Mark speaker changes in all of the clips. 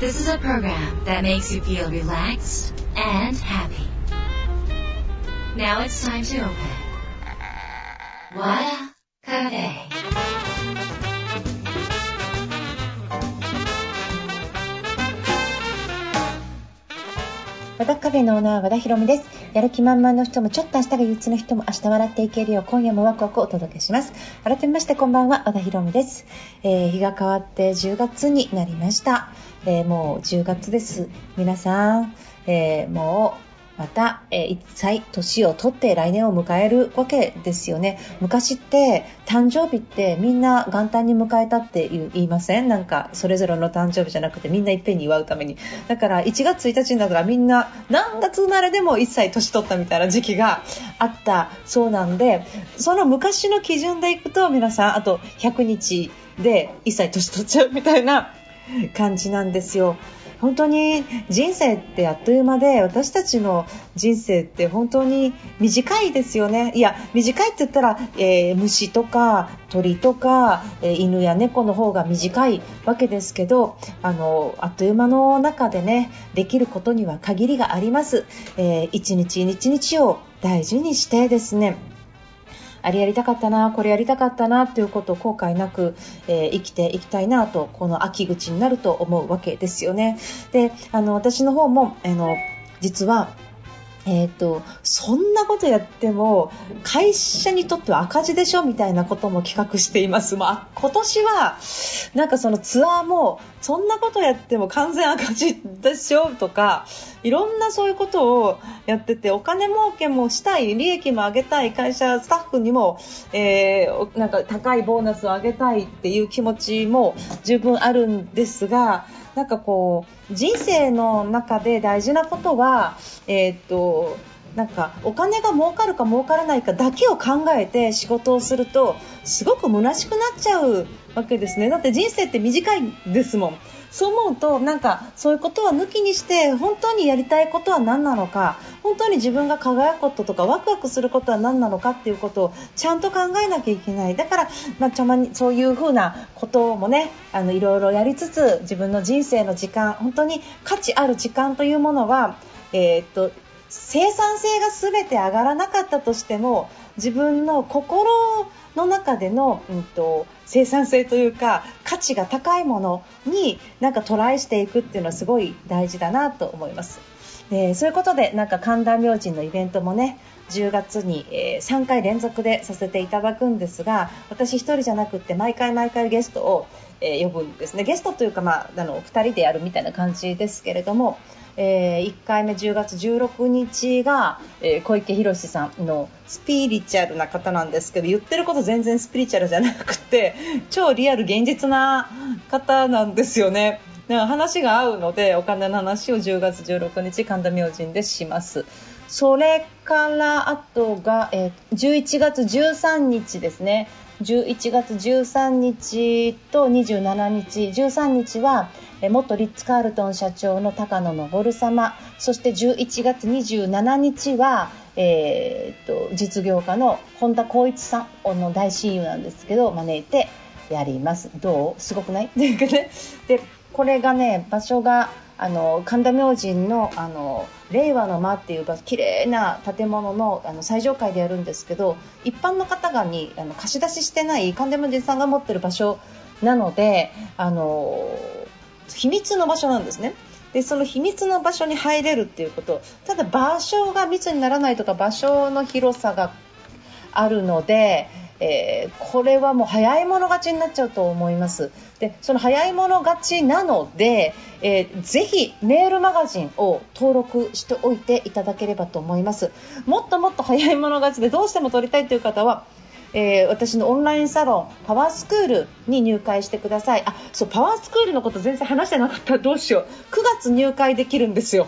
Speaker 1: This is a program that makes you feel relaxed and happy. Now it's time to open. Wada Cafe.
Speaker 2: 和田カフェのオーナー和田博美です やる気満々の人もちょっと明日が憂鬱の人も明日笑っていけるよう今夜もワクワクをお届けします。改めましてこんばんは和田博美です、えー日が変わって10月になりました、えーもう10月です。皆さん、えーもうまた、えー歳年を取って来年を迎えるわけですよね。昔って誕生日ってみんな元旦に迎えたって言う言いません？なんかそれぞれの誕生日じゃなくてみんないっぺんに祝うために。だから1月1日になったらみんな何月生まれでも1歳年取ったみたいな時期があった。そうなんでその昔の基準でいくと皆さんあと100日で1歳年取っちゃうみたいな感じなんですよ。本当に人生ってあっという間で私たちの人生って本当に短いですよね。いや短いって言ったら、えー虫とか鳥とか、えー犬や猫の方が短いわけですけどあのあっという間の中でねできることには限りがあります、えー一日一日を大事にしてですね。あれやりたかったな、これやりたかったなということを後悔なく、えー生きていきたいなと、この秋口になると思うわけですよね。で、あの、私の方も、あの、実は、えー、とそんなことやっても会社にとっては赤字でしょみたいなことも企画しています、まあ、今年はなんかそのツアーもそんなことやっても完全赤字でしょとかいろんなそういうことをやっててお金儲けもしたい利益も上げたい会社スタッフにも、えーなんか高いボーナスを上げたいっていう気持ちも十分あるんですがなんかこう人生の中で大事なことは、えー、となんかお金が儲かるか儲からないかだけを考えて仕事をするとすごく虚しくなっちゃうわけですね。だって人生って短いですもん。そう思うとなんかそういうことは抜きにして本当にやりたいことは何なのか本当に自分が輝くこととかワクワクすることは何なのかっていうことをちゃんと考えなきゃいけない。だから、まあ、たまにそういうふうなこともねあのいろいろやりつつ自分の人生の時間本当に価値ある時間というものは、えーっと生産性が全て上がらなかったとしても自分の心の中での、うん、と生産性というか価値が高いものになんかトライしていくっていうのはすごい大事だなと思います。えーそういうことでなんか神田明神のイベントもね10月に、えー3回連続でさせていただくんですが私1人じゃなくって毎回毎回ゲストを、えー呼ぶんですねゲストというか、まあ、あの2人でやるみたいな感じですけれども、え1回目10月16日が、えー小池宏さんのスピリチュアルな方なんですけど言ってること全然スピリチュアルじゃなくて超リアル現実な方なんですよね。だから話が合うのでお金の話を10月16日神田明神でします。それからあとが、えー11月13日ですね。11月13日と27日、13日は、元リッツ・カールトン社長の高野昇様、そして11月27日は、えーっと実業家の本田光一さんの大親友なんですけど、招いてやります。どう？すごくない？で、これがね、場所が、あの神田明神のあの令和の間っていう場綺麗な建物のあの最上階でやるんですけど一般の方がにあの貸し出ししてない神田明神さんが持ってる場所なのであの秘密の場所なんですね。でその秘密の場所に入れるっていうことただ場所が密にならないとか場所の広さがあるので、えーこれはもう早い者勝ちになっちゃうと思います。でその早い者勝ちなので、えーぜひメールマガジンを登録しておいていただければと思います。もっともっと早い者勝ちでどうしても取りたいという方はえー私のオンラインサロンパワースクールに入会してください。あそうパワースクールのこと全然話してなかったどうしよう。9月入会できるんですよ。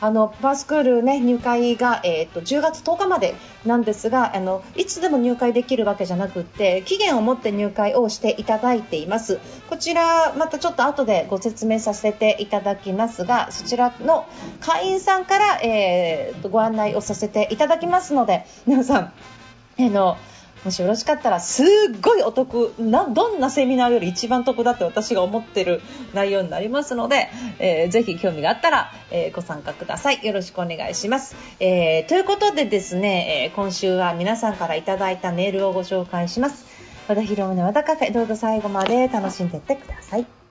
Speaker 2: あのパースクール、ね、入会が、えー、と10月10日までなんですがあのいつでも入会できるわけじゃなくて期限を持って入会をしていただいています。こちらまたちょっと後でご説明させていただきますがそちらの会員さんから、えーご案内をさせていただきますので皆さんあのもしよろしかったらすっごいお得などんなセミナーより一番得だって私が思ってる内容になりますので、えー、ぜひ興味があったら、えー、ご参加ください。よろしくお願いします、えー、ということでですね、え今週は皆さんからいただいたメールをご紹介します。和田博美の和田カフェどうぞ最後まで楽しんでいってください。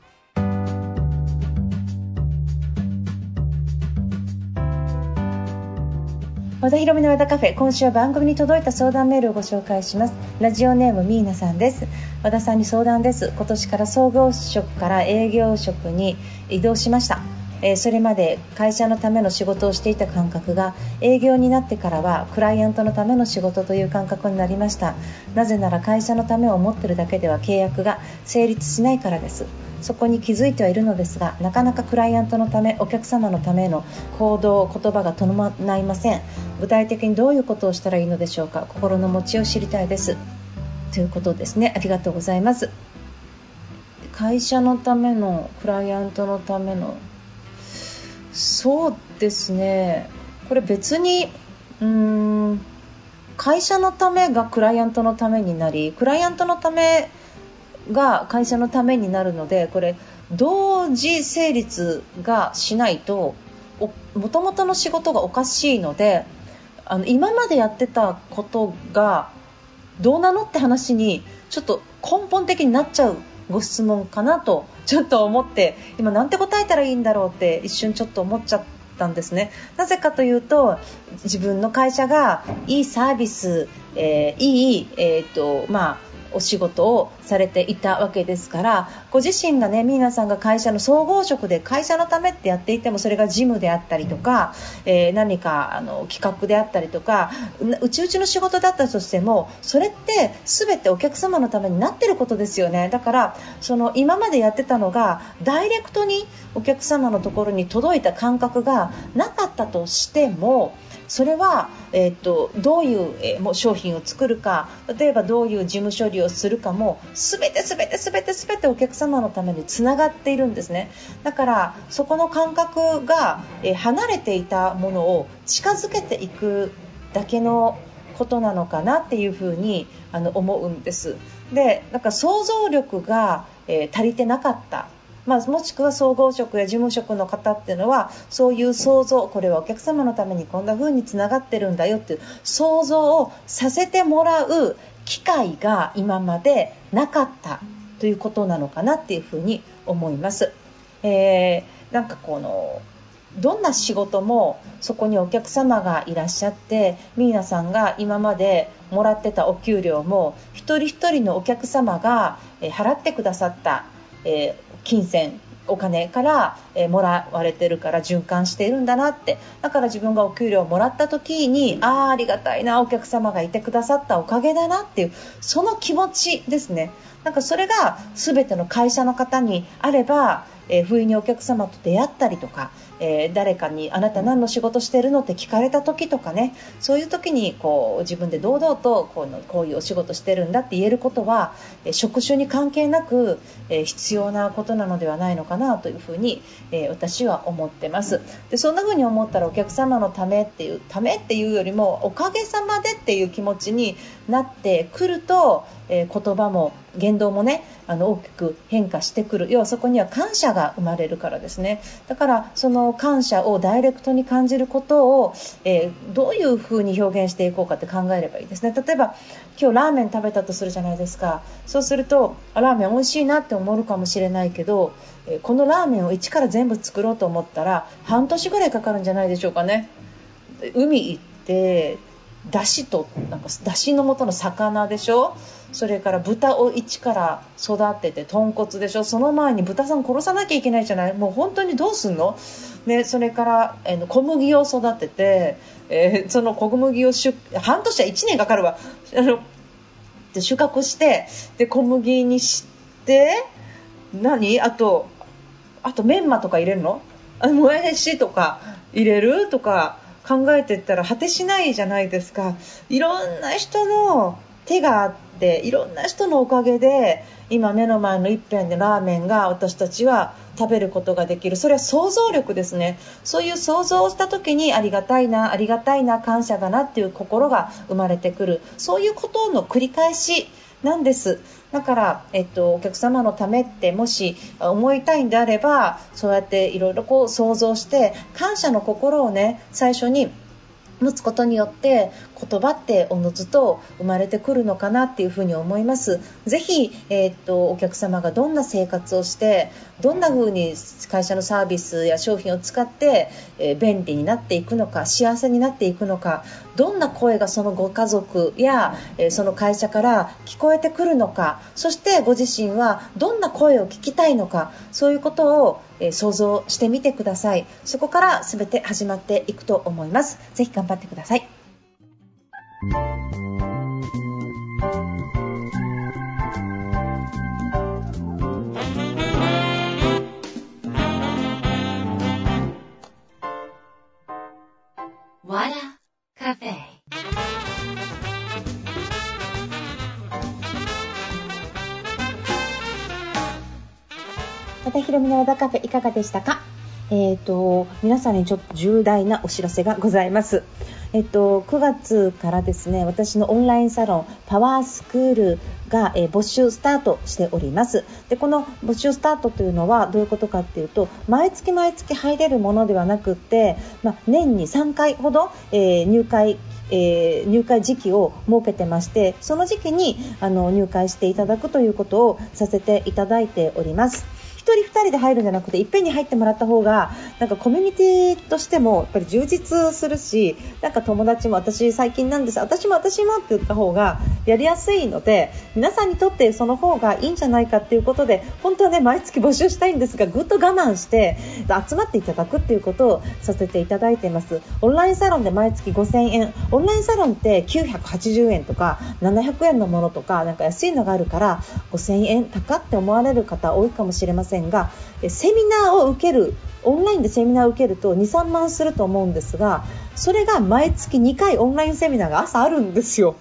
Speaker 2: 和田博美の和田カフェ今週は番組に届いた相談メールをご紹介します。ラジオネームミーナさんです。和田さんに相談です。今年から総合職から営業職に移動しました。えそれまで会社のための仕事をしていた感覚が営業になってからはクライアントのための仕事という感覚になりました。なぜなら会社のためを思ってるだけでは契約が成立しないからです。そこに気づいてはいるのですがなかなかクライアントのためお客様のための行動言葉が伴いません。具体的にどういうことをしたらいいのでしょうか。心の持ちを知りたいです。ということですね。ありがとうございます。会社のためのクライアントのためのそうですね。これ別にうん会社のためがクライアントのためになりクライアントのためが会社のためになるのでこれ同時成立がしないともともとの仕事がおかしいのであの今までやってたことがどうなのって話にちょっと根本的になっちゃうご質問かなとちょっと思って今なんて答えたらいいんだろうって一瞬ちょっと思っちゃったんですね。なぜかというと自分の会社がいいサービス、えー、いい、えーとまあお仕事をされていたわけですからご自身がね皆さんが会社の総合職で会社のためってやっていてもそれが事務であったりとか、えー、何かあの企画であったりとかうちうちの仕事だったとしてもそれって全てお客様のためになってることですよね。だからその今までやってたのがダイレクトにお客様のところに届いた感覚がなかったとしてもそれは、えーと、どういう、えー、も商品を作るか例えばどういう事務処理をするかも全て全て全て全てお客様のためにつながっているんですね。だからそこの感覚が、えー、離れていたものを近づけていくだけのことなのかなっていうふうにあの思うんです。でなんか想像力が、えー、足りてなかった。まあ、もしくは総合職や事務職の方っていうのはそういう想像これはお客様のためにこんな風につながってるんだよっていう想像をさせてもらう機会が今までなかったということなのかなっていうふうに思います。えー、なんかこのどんな仕事もそこにお客様がいらっしゃってミーナさんが今までもらってたお給料も一人一人のお客様が払ってくださった、え金銭。お金から、えー、もらわれてるから循環しているんだなって。だから自分がお給料をもらった時にああありがたいなお客様がいてくださったおかげだなっていうその気持ちですね。なんかそれが全ての会社の方にあれば、えー、不意にお客様と出会ったりとかえー、誰かにあなた何の仕事してるのって聞かれた時とかね。そういう時にこう自分で堂々とこうこういうお仕事してるんだって言えることは、えー、職種に関係なく、えー、必要なことなのではないのかかなというふうに、え私は思ってます。でそんな風に思ったらお客様のためっていうためっていうよりもおかげさまでっていう気持ちになってくると、え言葉も言動もねあの大きく変化してくる。要はそこには感謝が生まれるからですね。だからその感謝をダイレクトに感じることを、えー、どういうふうに表現していこうかって考えればいいですね。例えば今日ラーメン食べたとするじゃないですか。そうするとラーメン美味しいなって思うかもしれないけど、えー、このラーメンを一から全部作ろうと思ったら半年ぐらいかかるんじゃないでしょうかね。海行ってだしとなんかだしの元の魚でしょ？それから豚を一から育てて豚骨でしょ？その前に豚さん殺さなきゃいけないじゃない？もう本当にどうすんの、ね、それから、えー、小麦を育てて、えー、その小麦を半年は1年かかるわ。あので収穫してで小麦にして何？あとあとメンマとか入れるの？もやしとか入れる？とか考えていったら果てしないじゃないですか。いろんな人の手があっでいろんな人のおかげで今目の前の一辺でラーメンが私たちは食べることができる。それは想像力ですね。そういう想像をした時にありがたいなありがたいな感謝だなっていう心が生まれてくる。そういうことの繰り返しなんです。だから、えっと、お客様のためってもし思いたいんであればそうやっていろいろ想像して感謝の心をね最初に持つことによって言葉っておのずと生まれてくるのかなっていうふに思います。ぜひ、えー、っとお客様がどんな生活をしてどんな風に会社のサービスや商品を使って、えー、便利になっていくのか幸せになっていくのかどんな声がそのご家族や、えー、その会社から聞こえてくるのかそしてご自身はどんな声を聞きたいのかそういうことをえ想像してみてください。そこから全て始まっていくと思います。ぜひ頑張ってください。みの和田カフェいかがでしたか？えっ、ー、と皆さんにちょっと重大なお知らせがございます。えっと、9月からですね私のオンラインサロンパワースクールが、え、募集スタートしておりますでこの募集スタートというのはどういうことかっていうと毎月毎月入れるものではなくて、まあ、年に3回ほど、えー、入会えー、入会時期を設けてましてその時期にあの入会していただくということをさせていただいております。人2人で入るんじゃなくていっぺんに入ってもらった方がなんかコミュニティとしてもやっぱり充実するしなんか友達も私最近なんです。私も私もって言った方がやりやすいので皆さんにとってその方がいいんじゃないかっていうことで本当はね毎月募集したいんですがぐっと我慢して集まっていただくっていうことをさせていただいています。オンラインサロンで毎月5000円。オンラインサロンって980円とか700円のものとかなんか安いのがあるから5000円高って思われる方多いかもしれません。せんがセミナーを受けるオンラインでセミナーを受けると23万すると思うんですがそれが毎月2回オンラインセミナーが朝あるんですよ。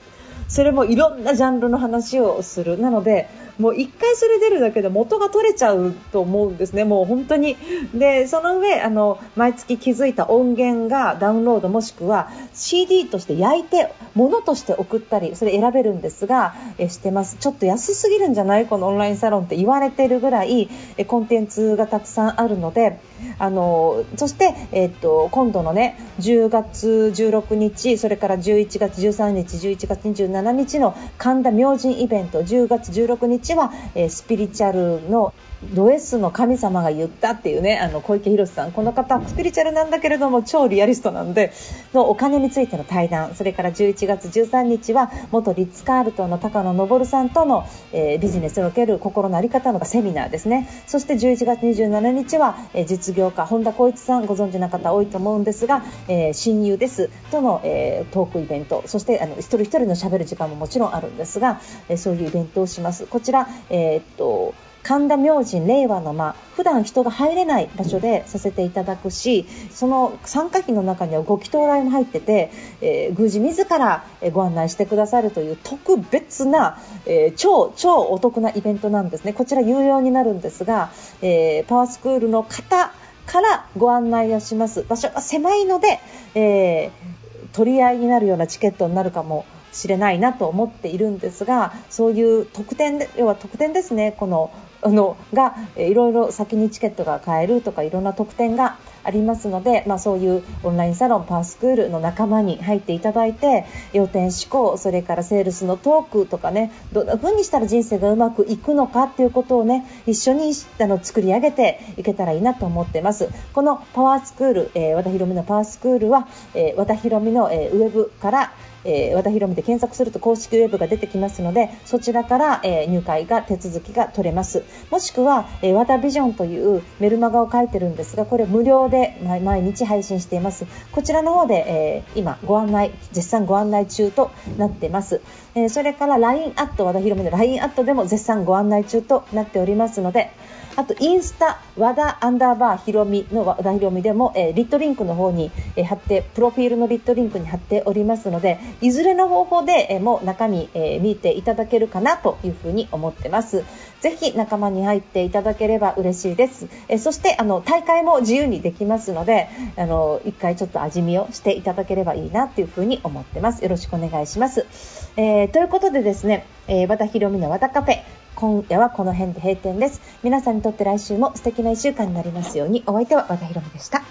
Speaker 2: それもいろんなジャンルの話をするなのでもう1回それ出るだけで元が取れちゃうと思うんですね、もう本当に。でその上あの毎月気づいた音源がダウンロードもしくは CD として焼いて物として送ったりそれ選べるんですがえしてます。ちょっと安すぎるんじゃない？このオンラインサロンって言われてるぐらいえコンテンツがたくさんあるのであのそして、えっと今度のね10月16日それから11月13日11月27日の神田明神イベント10月16日日は、えー、スピリチュアルのド S の神様が言ったっていうねあの小池宏さんこの方スピリチュアルなんだけれども超リアリストなんでのお金についての対談それから11月13日は元リッツ・カールトンの高野昇さんとの、えー、ビジネスにおける心の在り方のセミナーですね。そして11月27日は、えー、実業家本田光一さんご存知の方多いと思うんですが、えー、親友ですとの、えトークイベントそしてあの一人一人のしゃべる時間ももちろんあるんですが、えそういうイベントをします。こちら、えっと神田明神令和の間普段人が入れない場所でさせていただくしその参加費の中にはご祈祷来も入ってて、えー、宮司自らご案内してくださるという特別な、えー、超超お得なイベントなんですね。こちら有料になるんですが、えー、パワースクールの方からご案内をします。場所が狭いので、え取り合いになるようなチケットになるかもしれないなと思っているんですがそういう特典で要は特典ですね。このあのがいろいろ先にチケットが買えるとかいろんな特典がありますので、まあ、そういうオンラインサロンパースクールの仲間に入っていただいて要点思考それからセールスのトークとかねどんな風にしたら人生がうまくいくのかっていうことをね一緒にあの作り上げていけたらいいなと思ってます。このパワースクール、えー、和田博美のパワースクールは、えー、和田博美の、えー、ウェブからえー、和田博美で検索すると公式ウェブが出てきますのでそちらから、えー、入会が手続きが取れます。もしくは、えー、和田ビジョンというメルマガを書いてるんですがこれ無料で毎日配信しています。こちらの方で、えー今ご案内、絶賛ご案内中となってます。えーそれから LINE アット和田ひろみの LINE アットでも絶賛ご案内中となっておりますので、あとインスタ和田アンダーバーひろみの和田ひろみでも、えーリットリンクの方に、えー貼ってプロフィールのリットリンクに貼っておりますのでいずれの方法で、えーもう中身、えー見ていただけるかなというふうに思ってますぜひ仲間に入っていただければ嬉しいです、えそしてあの大会も自由にできますのであの一回ちょっと味見をしていただければいいなというふうに思ってます。よろしくお願いします、えーということでですね、えー和田ひろみの和田カフェ。今夜はこの辺で閉店です。皆さんにとって来週も素敵な1週間になりますように。お相手は和田ひろみでした。